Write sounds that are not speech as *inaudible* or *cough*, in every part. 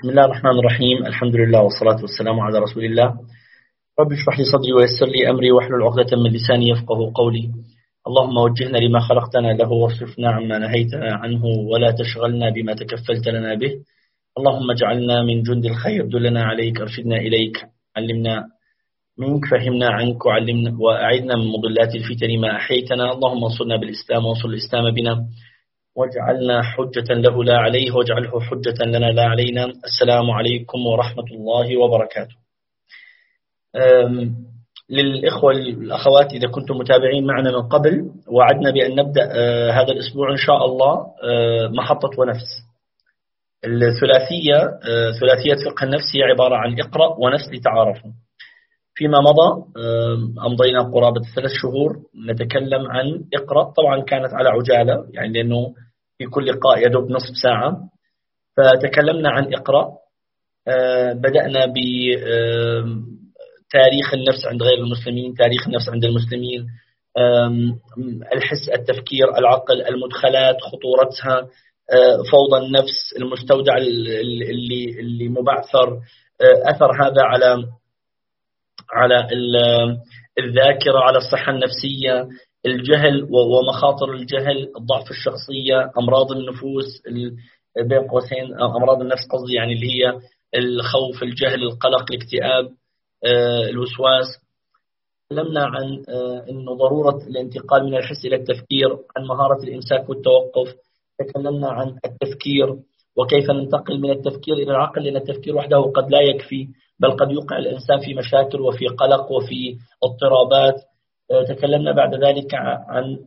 بسم الله الرحمن الرحيم الحمد لله والصلاة والسلام على رسول الله رب اشرح لي صدري ويسر لي أمري واحلل عقدة من لساني يفقه قولي اللهم وجهنا لما خلقتنا له واصرفنا عما نهيتنا عنه ولا تشغلنا بما تكفلت لنا به اللهم اجعلنا من جند الخير دلنا عليك ارشدنا إليك علمنا منك فهمنا عنك وعلمنا وأعذنا من مضلات الفتن ما أحيتنا اللهم انصرنا بالإسلام وانصر الإسلام بنا واجعلنا حجة له لا عليه واجعله حجة لنا لا علينا. السلام عليكم ورحمة الله وبركاته. للإخوة الأخوات إذا كنتم متابعين معنا من قبل وعدنا بأن نبدأ أه، هذا الأسبوع إن شاء الله أه، محطة ونفس. الثلاثية أه، ثلاثية فقه النفس هي عبارة عن اقرأ ونفس لتعارفوا. فيما مضى أمضينا قرابة ثلاث شهور نتكلم عن اقرأ. طبعا كانت على عجالة يعني لأنه في كل لقاء يدوب نصف ساعة. فتكلمنا عن اقرأ بدأنا ب تاريخ النفس عند غير المسلمين تاريخ النفس عند المسلمين. الحس التفكير العقل المدخلات خطورتها. فوضى النفس المستودع اللي اللي مبعثر. أثر هذا على على الذاكرة على الصحة النفسية. الجهل ومخاطر الجهل الضعف الشخصية أمراض النفوس بين قوسين أمراض النفس قصدي يعني اللي هي الخوف الجهل القلق الاكتئاب آه، الوسواس. تكلمنا عن آه، انه ضرورة الانتقال من الحس إلى التفكير عن مهارة الإمساك والتوقف. تكلمنا عن التفكير وكيف ننتقل من التفكير إلى العقل لأن التفكير وحده قد لا يكفي بل قد يوقع الإنسان في مشاكل وفي قلق وفي اضطرابات. تكلمنا بعد ذلك عن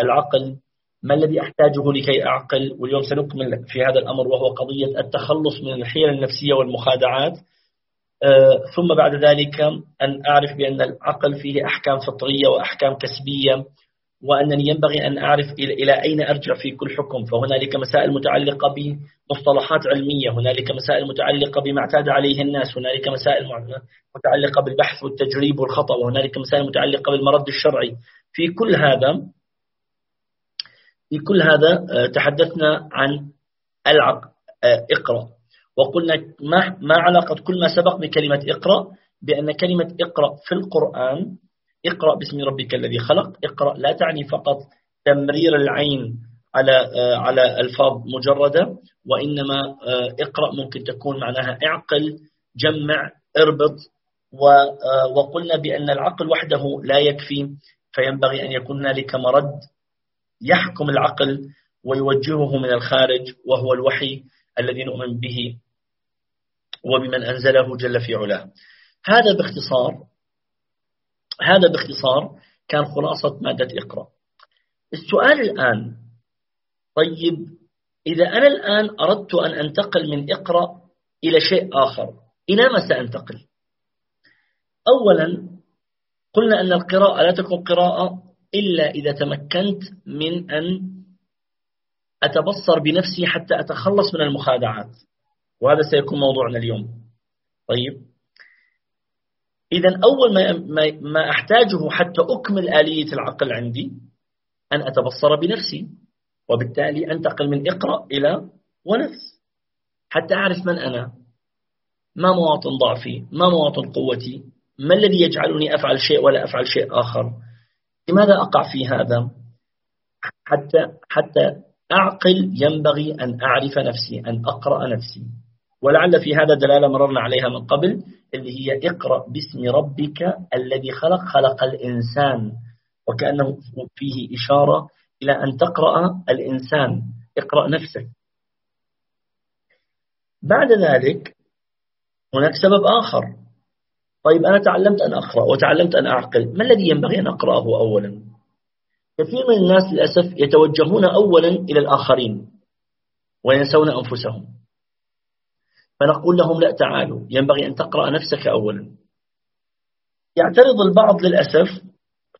العقل. ما الذي أحتاجه لكي أعقل؟ واليوم سنكمل في هذا الأمر وهو قضية التخلص من الحيل النفسية والمخادعات. آه، ثم بعد ذلك أن أعرف بأن العقل فيه أحكام فطرية وأحكام كسبية. وأنني ينبغي أن أعرف إلى أين أرجع في كل حكم. فهنالك مسائل متعلقة بمصطلحات علمية هنالك مسائل متعلقة بما اعتاد عليه الناس هنالك مسائل متعلقة بالبحث والتجريب والخطأ وهنالك مسائل متعلقة بالمرد الشرعي. في كل هذا في كل هذا آه، تحدثنا عن العقل آه، اقرأ. وقلنا ما, ما علاقة كل ما سبق بكلمة اقرأ بأن كلمة اقرأ في القرآن اقرأ باسم ربك الذي خلق. اقرأ لا تعني فقط تمرير العين على آه، على ألفاظ مجردة وإنما آه، اقرأ. ممكن تكون معناها اعقل جمع اربط آه، وقلنا بأن العقل وحده لا يكفي فينبغي أن يكون هنالك مرد يحكم العقل ويوجهه من الخارج وهو الوحي الذي نؤمن به وبمن أنزله جل في علاه. هذا باختصار هذا باختصار كان خلاصة مادة اقرأ. السؤال الآن طيب إذا أنا الآن أردت أن أنتقل من اقرأ إلى شيء آخر إلى ما سأنتقل؟ أولا قلنا أن القراءة لا تكون قراءة إلا إذا تمكنت من أن أتبصر بنفسي حتى أتخلص من المخادعات. وهذا سيكون موضوعنا اليوم. طيب إذا أول ما, ما أحتاجه حتى أكمل آلية العقل عندي أن أتبصر بنفسي وبالتالي أنتقل من إقرأ إلى ونفس حتى أعرف من أنا ما مواطن ضعفي ما مواطن قوتي ما الذي يجعلني أفعل شيء ولا أفعل شيء آخر لماذا أقع في هذا؟ حتى حتى أعقل ينبغي أن أعرف نفسي أن أقرأ نفسي. ولعل في هذا دلالة مررنا عليها من قبل اللي هي اقرأ باسم ربك الذي خلق خلق الإنسان. وكأنه فيه إشارة إلى أن تقرأ الإنسان. اقرأ نفسك. بعد ذلك هناك سبب آخر. طيب أنا تعلمت أن أقرأ وتعلمت أن أعقل. ما الذي ينبغي أن أقرأه أولا؟ كثير من الناس للأسف يتوجهون أولا إلى الآخرين وينسون أنفسهم. فنقول لهم لا تعالوا ينبغي أن تقرأ نفسك أولا. يعترض البعض للأسف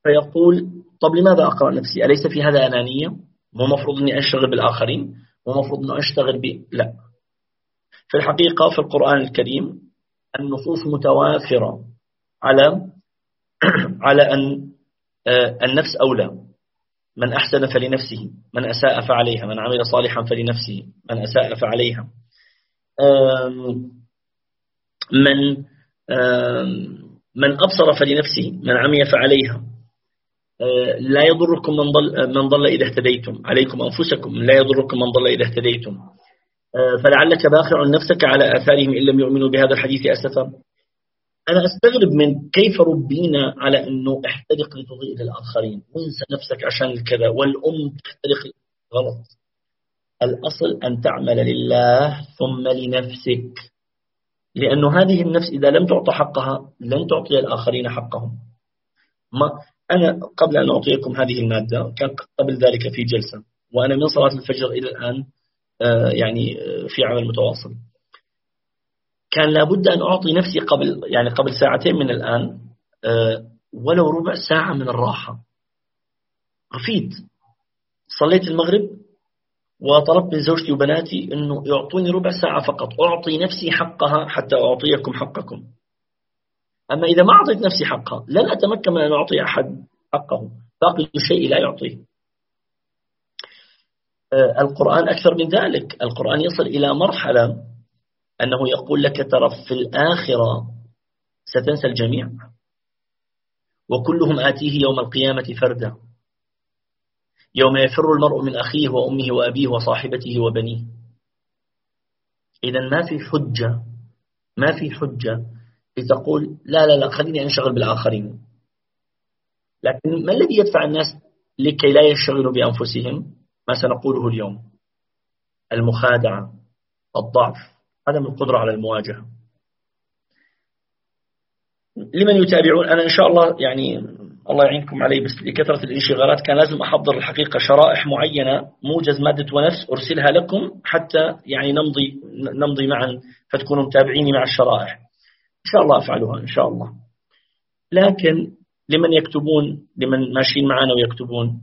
فيقول طب لماذا أقرأ نفسي؟ أليس في هذا أنانية؟ مو مفروض أني أشتغل بالآخرين؟ مو مفروض أني أشتغل ب؟ لا. في الحقيقة في القرآن الكريم النصوص متوافرة على *clears throat* على أن آه، النفس أولى. من أحسن فلنفسه من أساء فعليها من عمل صالحا فلنفسه من أساء فعليها. من من أبصر فلنفسه من عمي فعليها. آه، لا يضركم من ضل, من ضل إذا اهتديتم. عليكم أنفسكم لا يضركم من ضل إذا اهتديتم. آه، فلعلك باخع نفسك على آثارهم إن لم يؤمنوا بهذا الحديث أسفا. أنا أستغرب من كيف ربينا على أنه احترق لتضيء للآخرين. وانسى نفسك عشان كذا والأم تحترق غلط. الأصل أن تعمل لله ثم لنفسك. لأنه هذه النفس إذا لم تعطى حقها لن تعطي الآخرين حقهم. ما أنا قبل أن أعطيكم هذه المادة كان قبل ذلك في جلسة وأنا من صلاة الفجر إلى الآن آه، يعني آه، في عمل متواصل. كان لابد أن أعطي نفسي قبل يعني قبل ساعتين من الآن آه، ولو ربع ساعة من الراحة. أفيد صليت المغرب وطلبت من زوجتي وبناتي أنه يعطوني ربع ساعة فقط. أعطي نفسي حقها حتى أعطيكم حقكم. أما إذا ما أعطيت نفسي حقها لن أتمكن من أن أعطي أحد حقه. باقي الشيء لا يعطيه. آه، القرآن أكثر من ذلك. القرآن يصل إلى مرحلة أنه يقول لك ترى في الآخرة ستنسى الجميع. وكلهم آتيه يوم القيامة فردا. يوم يفر المرء من أخيه وأمه وأبيه وصاحبته وبنيه. إذا ما في حجة ما في حجة لتقول لا لا لا خليني أنشغل بالآخرين. لكن ما الذي يدفع الناس لكي لا يشغلوا بأنفسهم؟ ما سنقوله اليوم. المخادعة الضعف عدم القدرة على المواجهة. لمن يتابعون؟ أنا إن شاء الله يعني الله يعينكم علي بس لكثرة الانشغالات كان لازم أحضر الحقيقة شرائح معينة موجز مادة ونفس أرسلها لكم حتى يعني نمضي نمضي معا فتكونوا متابعيني مع الشرائح. إن شاء الله أفعلها إن شاء الله. لكن لمن يكتبون لمن ماشيين معنا ويكتبون.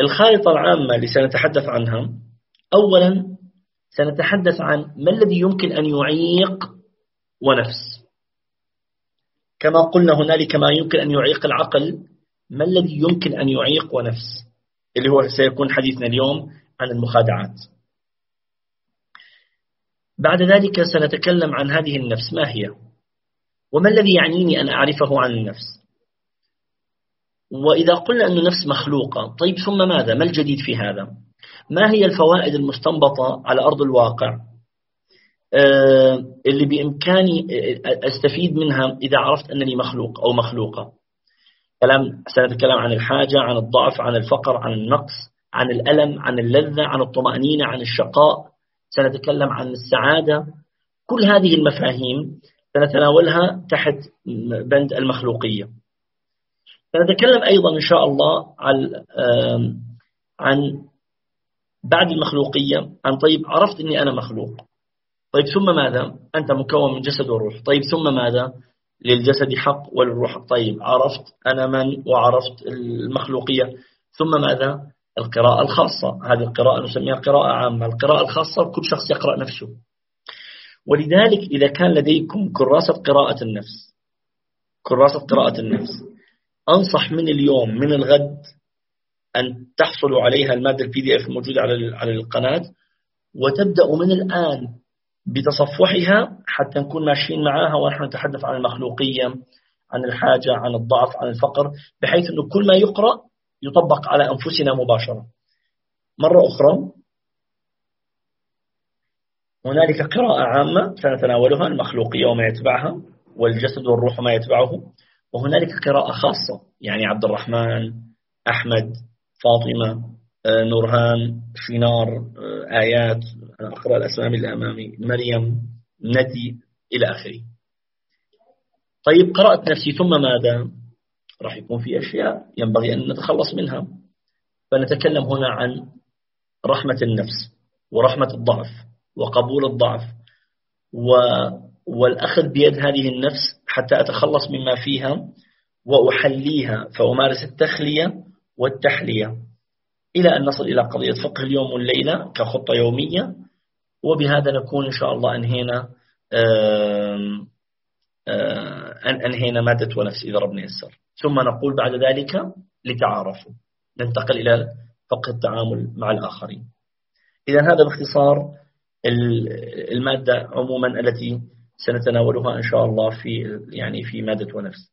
الخارطة العامة اللي سنتحدث عنها أولا سنتحدث عن ما الذي يمكن أن يعيق ونفس؟ كما قلنا هنالك ما يمكن أن يعيق العقل. ما الذي يمكن أن يعيق ونفس اللي هو سيكون حديثنا اليوم عن المخادعات. بعد ذلك سنتكلم عن هذه النفس. ما هي؟ وما الذي يعنيني أن أعرفه عن النفس؟ وإذا قلنا أن النفس مخلوقة طيب ثم ماذا؟ ما الجديد في هذا؟ ما هي الفوائد المستنبطة على أرض الواقع؟ اللي بإمكاني آه، أستفيد منها إذا عرفت أنني مخلوق أو مخلوقة. كلام سنتكلم عن الحاجة عن الضعف عن الفقر عن النقص عن الألم عن اللذة عن الطمأنينة عن الشقاء. سنتكلم عن السعادة. كل هذه المفاهيم سنتناولها تحت بند المخلوقية. سنتكلم أيضا إن شاء الله عن عن بعد المخلوقية عن طيب عرفت أني أنا مخلوق. طيب ثم ماذا؟ أنت مكون من جسد وروح. طيب ثم ماذا؟ للجسد حق وللروح حق. طيب عرفت أنا من وعرفت المخلوقية. ثم ماذا؟ القراءة الخاصة. هذه القراءة نسميها قراءة عامة. القراءة الخاصة كل شخص يقرأ نفسه. ولذلك إذا كان لديكم كراسة قراءة النفس كراسة قراءة النفس أنصح من اليوم من الغد أن تحصلوا عليها. المادة ال PDF الموجودة على القناة. وتبدأوا من الآن. بتصفحها حتى نكون ماشيين معاها ونحن نتحدث عن المخلوقية عن الحاجة عن الضعف عن الفقر بحيث أنه كل ما يقرأ يطبق على أنفسنا مباشرة. مرة أخرى هنالك قراءة عامة سنتناولها المخلوقية وما يتبعها والجسد والروح وما يتبعه وهنالك قراءة خاصة يعني عبد الرحمن أحمد فاطمة آه، نورهان شينار آه، آيات أقرأ الأسامي اللي أمامي مريم ندي إلى آخره. طيب قرأت نفسي ثم ماذا؟ راح يكون في أشياء ينبغي أن نتخلص منها. فنتكلم هنا عن رحمة النفس ورحمة الضعف وقبول الضعف و والأخذ بيد هذه النفس حتى أتخلص مما فيها وأحليها فأمارس التخلية والتحلية. إلى أن نصل إلى قضية فقه اليوم والليلة كخطة يومية. وبهذا نكون إن شاء الله أنهينا أنهينا مادة ونفس إذا ربنا يسر. ثم نقول بعد ذلك لتعارفوا. ننتقل إلى فقه التعامل مع الآخرين. إذا هذا باختصار المادة عموما التي سنتناولها إن شاء الله في يعني في مادة ونفس.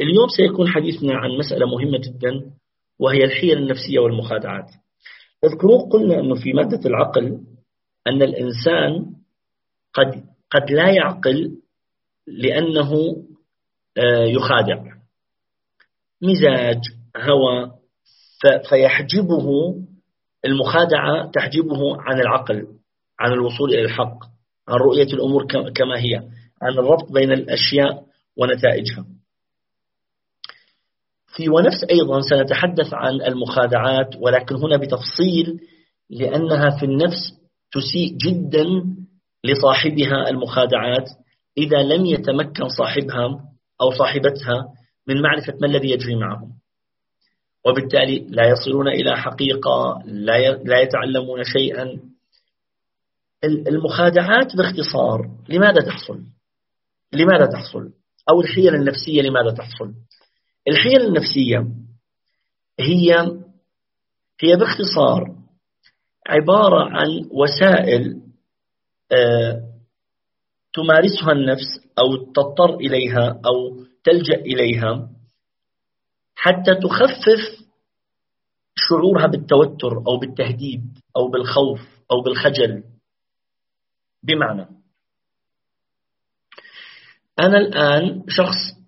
اليوم سيكون حديثنا عن مسألة مهمة جدا وهي الحيل النفسية والمخادعات. اذكروا قلنا أنه في مادة العقل أن الإنسان قد قد لا يعقل لأنه آه، يخادع. مزاج هوى فيحجبه المخادعة تحجبه عن العقل عن الوصول إلى الحق عن رؤية الأمور كما هي عن الربط بين الأشياء ونتائجها. في ونفس أيضا سنتحدث عن المخادعات ولكن هنا بتفصيل لأنها في النفس تسيء جدا لصاحبها المخادعات إذا لم يتمكن صاحبها أو صاحبتها من معرفة ما الذي يجري معهم. وبالتالي لا يصلون إلى حقيقة لا يتعلمون شيئا. المخادعات باختصار لماذا تحصل؟ لماذا تحصل؟ أو الحيل النفسية لماذا تحصل؟ الحيل النفسية هي هي باختصار عبارة عن وسائل آه، تمارسها النفس أو تضطر إليها أو تلجأ إليها حتى تخفف شعورها بالتوتر أو بالتهديد أو بالخوف أو بالخجل. بمعنى أنا الآن شخص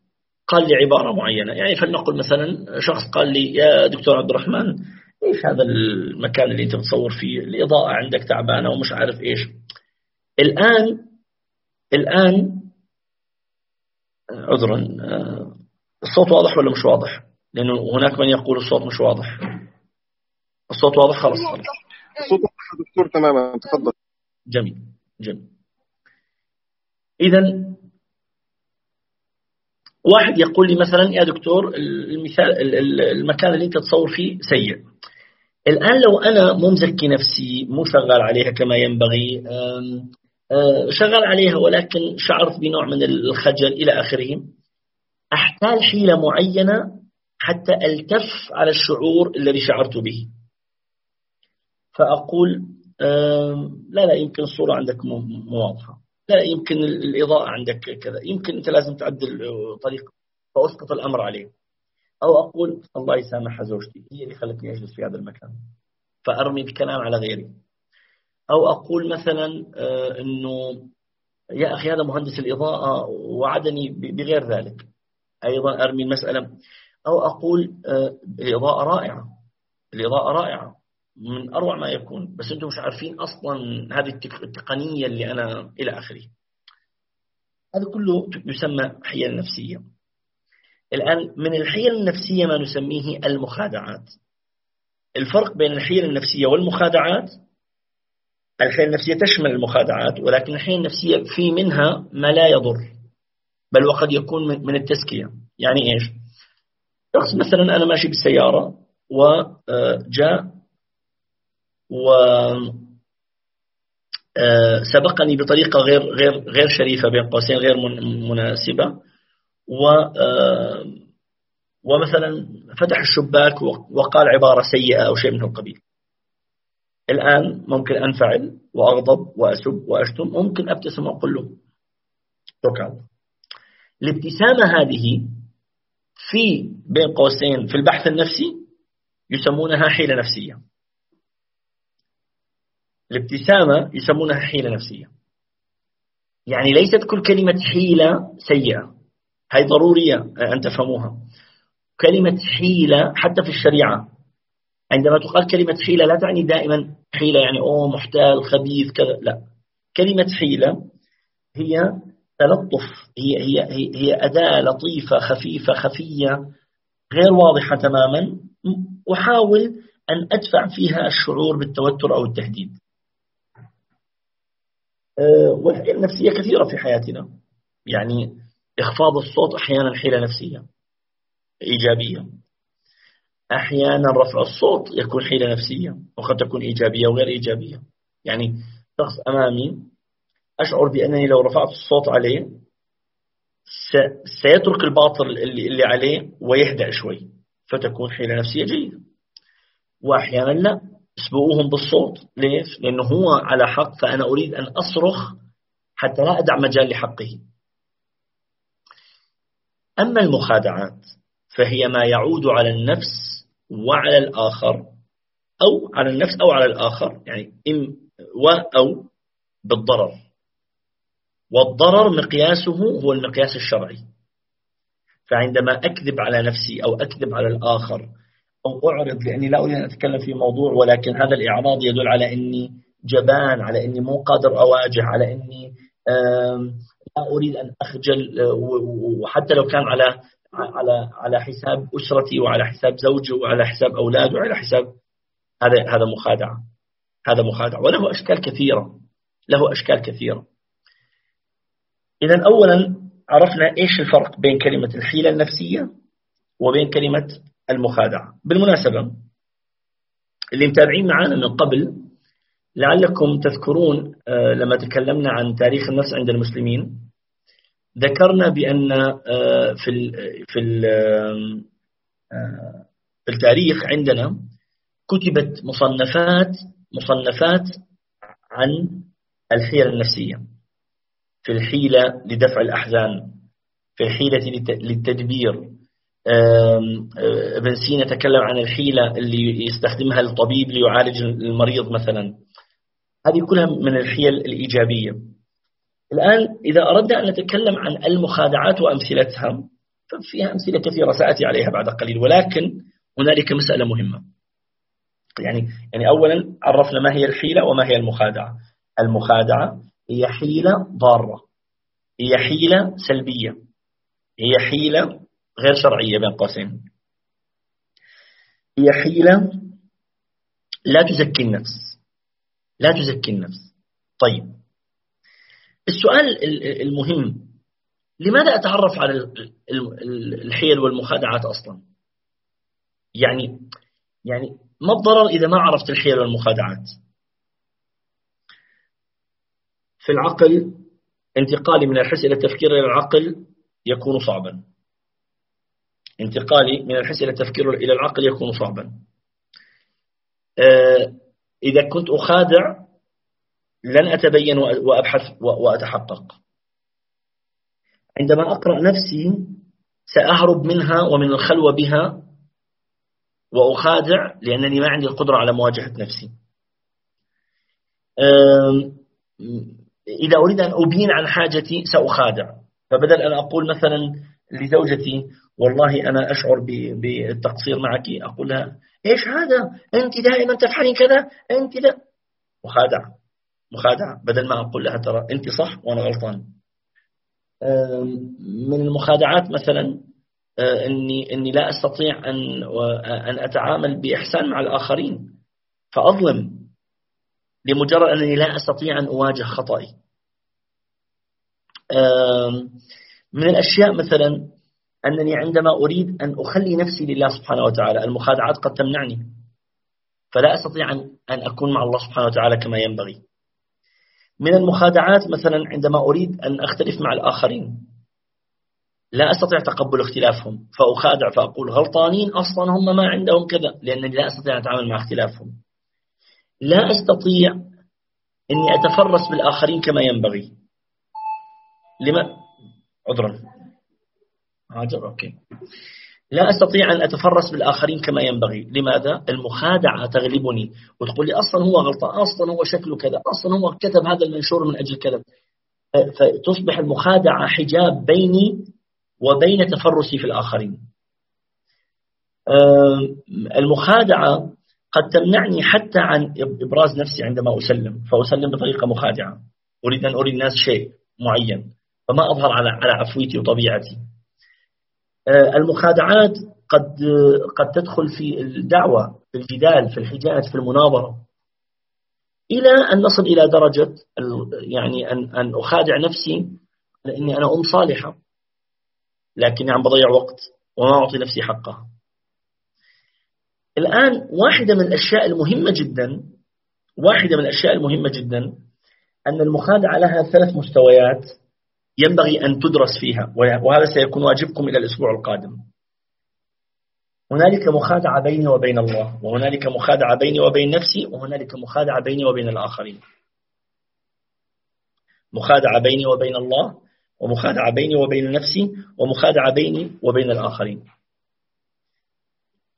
قال لي عبارة معينة يعني فلنقل مثلا شخص قال لي يا دكتور عبد الرحمن إيش هذا المكان اللي أنت بتصور فيه؟ الإضاءة عندك تعبانة ومش عارف إيش. الآن الآن عذرا الصوت واضح ولا مش واضح؟ لأنه هناك من يقول الصوت مش واضح. الصوت واضح خلاص خلاص. الصوت واضح دكتور تماما. تفضل. جميل جميل. إذا واحد يقول لي مثلا يا دكتور المثال المكان اللي أنت تصور فيه سيء. الآن لو أنا مو مزكي نفسي مو شغال عليها كما ينبغي شغال عليها ولكن شعرت بنوع من الخجل إلى آخره أحتال حيلة معينة حتى ألتف على الشعور الذي شعرت به. فأقول لا لا يمكن الصورة عندك مو واضحة. لا يمكن الإضاءة عندك كذا. يمكن أنت لازم تعدل طريقة فأسقط الأمر عليه أو أقول الله يسامحها زوجتي هي اللي خلتني أجلس في هذا المكان فأرمي الكلام على غيري. أو أقول مثلا آه، أنه يا أخي هذا مهندس الإضاءة وعدني بغير ذلك. أيضا أرمي المسألة. أو أقول آه، الإضاءة رائعة. الإضاءة رائعة. من أروع ما يكون. بس أنتم مش عارفين أصلا هذه التقنية اللي أنا إلى آخره. هذا كله يسمى حيل نفسية. الآن من الحيل النفسية ما نسميه المخادعات. الفرق بين الحيل النفسية والمخادعات الحيل النفسية تشمل المخادعات ولكن الحيل النفسية في منها ما لا يضر بل وقد يكون من التزكية. يعني إيش؟ شخص مثلا أنا ماشي بالسيارة وجاء و آه، سبقني بطريقة غير غير غير شريفة بين قوسين غير مناسبة. و آه، ومثلا فتح الشباك وقال عبارة سيئة أو شيء من القبيل الآن ممكن أنفعل وأغضب وأسب وأشتم ممكن أبتسم وأقول له شكرا الابتسامة هذه في بين قوسين في البحث النفسي يسمونها حيلة نفسية. الابتسامة يسمونها حيلة نفسية. يعني ليست كل كلمة حيلة سيئة. هي ضرورية أن تفهموها. كلمة حيلة حتى في الشريعة. عندما تقال كلمة حيلة لا تعني دائما حيلة يعني أوه محتال خبيث كذا. لا. كلمة حيلة هي تلطف هي هي هي, أداة لطيفة خفيفة خفية غير واضحة تماما. أحاول أن أدفع فيها الشعور بالتوتر أو التهديد. أه، والحيلة النفسية كثيرة في حياتنا. يعني إخفاض الصوت أحيانا حيلة نفسية إيجابية. أحيانا رفع الصوت يكون حيلة نفسية وقد تكون إيجابية وغير إيجابية. يعني شخص أمامي أشعر بأنني لو رفعت الصوت عليه سيترك الباطل اللي, اللي عليه ويهدأ شوي فتكون حيلة نفسية جيدة. وأحيانا لا أسبقوهم بالصوت. ليش؟ لأنه هو على حق فأنا أريد أن أصرخ حتى لا أدع مجال لحقه. أما المخادعات فهي ما يعود على النفس وعلى الآخر أو على النفس أو على الآخر يعني إم و أو بالضرر. والضرر مقياسه هو المقياس الشرعي. فعندما أكذب على نفسي أو أكذب على الآخر أو أعرض لأني لا أريد أن أتكلم في موضوع ولكن هذا الإعراض يدل على أني جبان على أني مو قادر أواجه على أني لا أريد أن أخجل وحتى لو كان على على على حساب أسرتي وعلى حساب زوجي وعلى حساب أولادي وعلى حساب هذا هذا مخادعة هذا مخادعة وله أشكال كثيرة له أشكال كثيرة. إذا أولا عرفنا إيش الفرق بين كلمة الحيلة النفسية وبين كلمة المخادعة. بالمناسبة اللي متابعين معنا من قبل لعلكم تذكرون آه، لما تكلمنا عن تاريخ النفس عند المسلمين ذكرنا بأن آه، في في آه، في التاريخ عندنا كتبت مصنفات مصنفات عن الحيل النفسية. في الحيلة لدفع الأحزان في الحيلة للتدبير. ابن سينا تكلم عن الحيلة اللي يستخدمها الطبيب ليعالج المريض مثلا. هذه كلها من الحيل الإيجابية. الآن إذا أردنا أن نتكلم عن المخادعات وأمثلتها ففيها أمثلة كثيرة سأتي عليها بعد قليل ولكن هنالك مسألة مهمة. يعني يعني أولا عرفنا ما هي الحيلة وما هي المخادعة. المخادعة هي حيلة ضارة هي حيلة سلبية هي حيلة غير شرعية بين قوسين. هي حيلة لا تزكي النفس لا تزكي النفس. طيب السؤال المهم لماذا أتعرف على الحيل والمخادعات أصلا؟ يعني يعني ما الضرر إذا ما عرفت الحيل والمخادعات. في العقل انتقالي من الحس إلى التفكير إلى العقل يكون صعبا. انتقالي من الحس إلى التفكير إلى العقل يكون صعبا. آه، إذا كنت أخادع لن أتبين وأبحث وأتحقق. عندما أقرأ نفسي سأهرب منها ومن الخلوة بها وأخادع لأنني ما عندي القدرة على مواجهة نفسي. إذا أريد أن أبين عن حاجتي سأخادع. فبدل أن أقول مثلا لزوجتي والله أنا أشعر بالتقصير معك أقول لها إيش هذا؟ أنت دائما تفعلين كذا؟ أنت لا. مخادعة مخادعة بدل ما أقول لها ترى أنت صح وأنا غلطان. من المخادعات مثلا آه، أني أني لا أستطيع أن أن أتعامل بإحسان مع الآخرين. فأظلم لمجرد أنني لا أستطيع أن أواجه خطأي. من الأشياء مثلا أنني عندما أريد أن أخلي نفسي لله سبحانه وتعالى المخادعات قد تمنعني. فلا أستطيع أن أكون مع الله سبحانه وتعالى كما ينبغي. من المخادعات مثلا عندما أريد أن أختلف مع الآخرين. لا أستطيع تقبل اختلافهم فأخادع فأقول غلطانين أصلا هم ما عندهم كذا؟ لأنني لا أستطيع أن أتعامل مع اختلافهم. لا أستطيع أني أتفرس بالآخرين كما ينبغي. لما؟ عذرا. هاجر أوكي. لا أستطيع أن أتفرس بالآخرين كما ينبغي. لماذا؟ المخادعة تغلبني. وتقول لي أصلا هو غلطان أصلا هو شكله كذا أصلا هو كتب هذا المنشور من أجل كذا. فتصبح المخادعة حجاب بيني وبين تفرسي في الآخرين. المخادعة قد تمنعني حتى عن إبراز نفسي عندما أسلم فأسلم بطريقة مخادعة. أريد أن أري الناس شيء معين. فما أظهر على على عفويتي وطبيعتي. المخادعات قد قد تدخل في الدعوة في الجدال في الحجاج في المناظرة. إلى أن نصل إلى درجة يعني أن أن أخادع نفسي لأني أنا أم صالحة. لكني عم بضيع وقت وما أعطي نفسي حقها. الآن واحدة من الأشياء المهمة جدا واحدة من الأشياء المهمة جدا أن المخادعة لها ثلاث مستويات. ينبغي أن تدرس فيها وهذا سيكون واجبكم إلى الأسبوع القادم. هنالك مخادعة بيني وبين الله وهنالك مخادعة بيني وبين نفسي وهنالك مخادعة بيني وبين الآخرين. مخادعة بيني وبين الله ومخادعة بيني وبين نفسي ومخادعة بيني وبين الآخرين.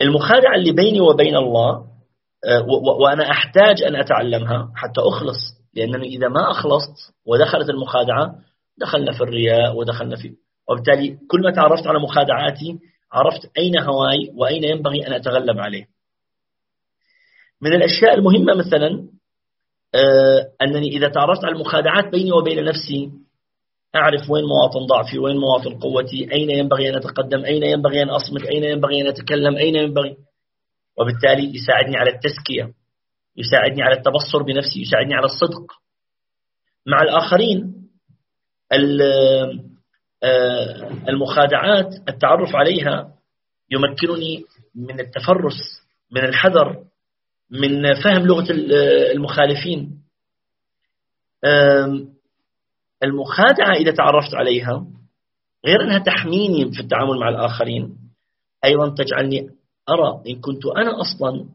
المخادعة اللي بيني وبين الله آه، وأنا أحتاج أن أتعلمها حتى أخلص لأنني إذا ما أخلصت ودخلت المخادعة دخلنا في الرياء ودخلنا في وبالتالي كل ما تعرفت على مخادعاتي عرفت أين هواي وأين ينبغي أن أتغلب عليه. من الأشياء المهمة مثلا آه، أنني إذا تعرفت على المخادعات بيني وبين نفسي أعرف وين مواطن ضعفي وين مواطن قوتي أين ينبغي أن أتقدم أين ينبغي أن أصمت أين ينبغي أن أتكلم أين ينبغي. وبالتالي يساعدني على التزكية يساعدني على التبصر بنفسي يساعدني على الصدق. مع الآخرين المخادعات التعرف عليها يمكنني من التفرس من الحذر من فهم لغة المخالفين. المخادعة إذا تعرفت عليها غير أنها تحميني في التعامل مع الآخرين أيضا تجعلني أرى إن كنت أنا أصلا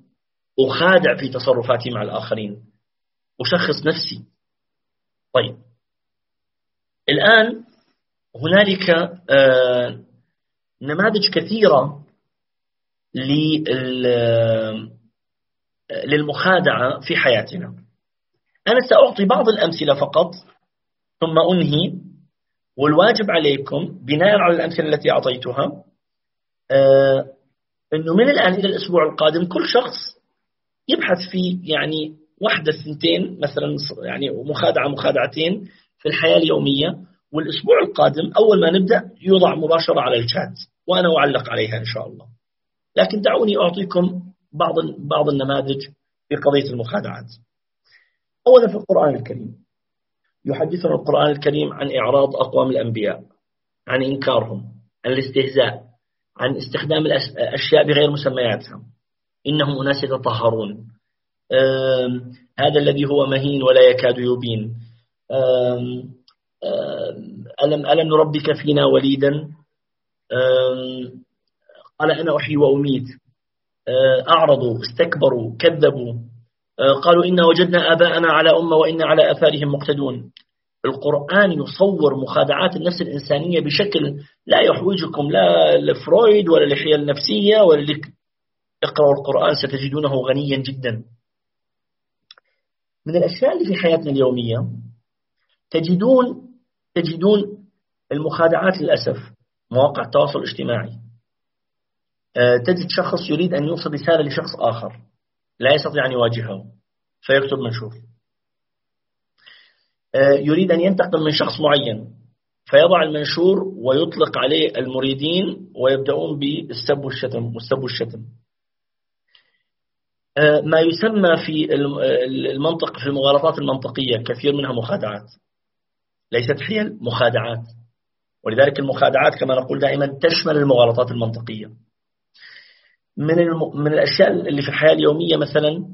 أخادع في تصرفاتي مع الآخرين أشخص نفسي. طيب. الآن هنالك آه، نماذج كثيرة للمخادعة في حياتنا. أنا سأعطي بعض الأمثلة فقط ثم أنهي. والواجب عليكم بناء على الأمثلة التي أعطيتها آه، أنه من الآن إلى الأسبوع القادم كل شخص يبحث في يعني واحدة سنتين مثلا يعني مخادعة مخادعتين في الحياة اليومية والأسبوع القادم أول ما نبدأ يوضع مباشرة على الشات وأنا أعلق عليها إن شاء الله. لكن دعوني أعطيكم بعض بعض النماذج في قضية المخادعات. أولا في القرآن الكريم. يحدثنا القرآن الكريم عن إعراض أقوام الأنبياء عن إنكارهم عن الاستهزاء عن استخدام الأشياء بغير مسمياتها. إنهم أناس يتطهرون. هذا الذي هو مهين ولا يكاد يبين. ألم ألم نربك فينا وليدا؟ قال أنا أحيي وأميت. أعرضوا استكبروا كذبوا. قالوا إنا وجدنا آباءنا على أمة وإنا على أثارهم مقتدون. القرآن يصور مخادعات النفس الإنسانية بشكل لا يحوجكم لا لفرويد ولا للحيل النفسية ولا لك اقرأوا القرآن ستجدونه غنيا جدا. من الأشياء اللي في حياتنا اليومية تجدون تجدون المخادعات للأسف مواقع التواصل الاجتماعي. آه، تجد شخص يريد أن يوصل رسالة لشخص آخر لا يستطيع أن يواجهه فيكتب منشور. آه، يريد أن ينتقم من شخص معين فيضع المنشور ويطلق عليه المريدين ويبدأون بالسب والشتم والسب والشتم. آه، ما يسمى في المنطق في المغالطات المنطقية كثير منها مخادعات. ليست حيل مخادعات ولذلك المخادعات كما نقول دائما تشمل المغالطات المنطقية. من من الأشياء اللي في الحياة اليومية مثلا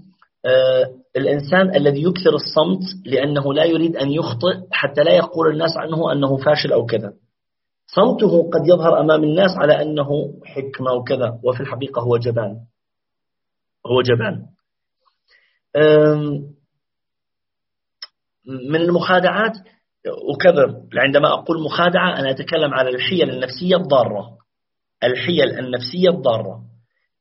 آه، الإنسان الذي يكثر الصمت لأنه لا يريد أن يخطئ حتى لا يقول الناس عنه أنه فاشل أو كذا. صمته قد يظهر أمام الناس على أنه حكمة وكذا وفي الحقيقة هو جبان. هو جبان. من المخادعات وكذا عندما أقول مخادعة أنا أتكلم على الحيل النفسية الضارة. الحيل النفسية الضارة.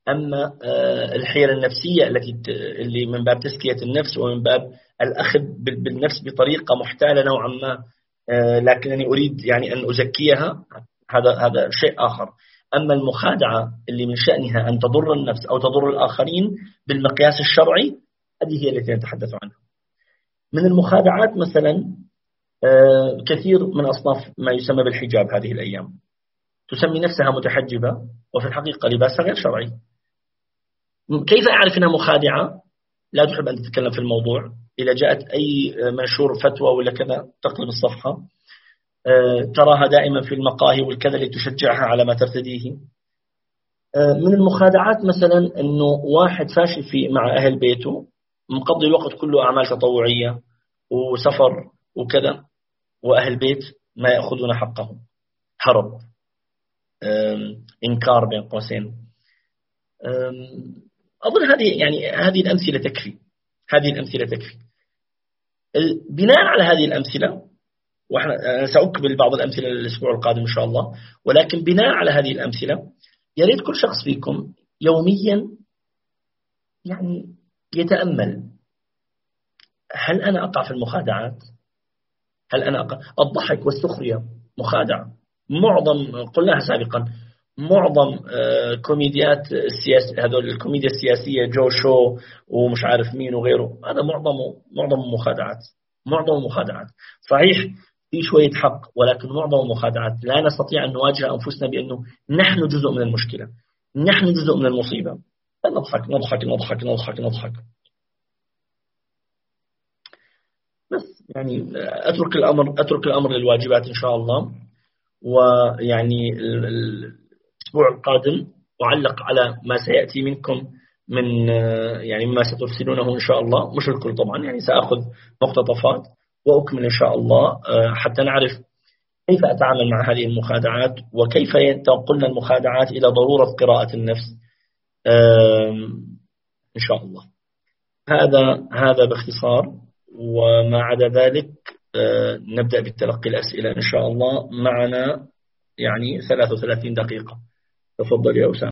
أما آه، الحيل النفسية التي اللي من باب تزكية النفس ومن باب الأخذ بالنفس بطريقة محتالة نوعا ما آه، لكنني أريد يعني أن أزكيها. هذا هذا شيء آخر. أما المخادعة اللي من شأنها أن تضر النفس أو تضر الآخرين بالمقياس الشرعي هذه هي التي نتحدث عنها. من المخادعات مثلا كثير من أصناف ما يسمى بالحجاب هذه الأيام. تسمي نفسها متحجبة وفي الحقيقة لباسها غير شرعي. كيف أعرف أنها مخادعة؟ لا تحب أن تتكلم في الموضوع. إذا جاءت أي منشور فتوى ولا كذا تقلب الصفحة. آه، تراها دائما في المقاهي والكذا اللي تشجعها على ما ترتديه. آه، من المخادعات مثلا أنه واحد فاشل في مع أهل بيته مقضي الوقت كله أعمال تطوعية وسفر. وكذا وأهل بيت ما يأخذون حقهم. هرب. إنكار بين قوسين. أظن هذه يعني هذه الأمثلة تكفي. هذه الأمثلة تكفي. بناء على هذه الأمثلة وأنا سأكمل بعض الأمثلة الأسبوع القادم إن شاء الله. ولكن بناء على هذه الأمثلة يريد كل شخص فيكم يوميا يعني يتأمل. هل أنا أقع في المخادعات؟ هل أنا أقع الضحك والسخرية مخادعة. معظم قلناها سابقا معظم آه، كوميديات السياس هذول الكوميديا السياسية جو شو ومش عارف مين وغيره. هذا معظمه معظم مخادعات معظم مخادعات صحيح في شوية حق ولكن معظم مخادعات لا نستطيع أن نواجه أنفسنا بأنه نحن جزء من المشكلة. نحن جزء من المصيبة. نضحك نضحك نضحك نضحك نضحك بس يعني أترك الأمر أترك الأمر للواجبات إن شاء الله. ويعني الأسبوع القادم أعلق على ما سيأتي منكم من يعني مما سترسلونه إن شاء الله. مش الكل طبعا يعني سأخذ مقتطفات وأكمل إن شاء الله حتى نعرف كيف أتعامل مع هذه المخادعات وكيف تنقلنا المخادعات إلى ضرورة قراءة النفس إن شاء الله. هذا هذا باختصار. وما عدا ذلك نبدأ بالتلقي الأسئلة إن شاء الله معنا يعني 33 دقيقة. تفضل يا أسامة.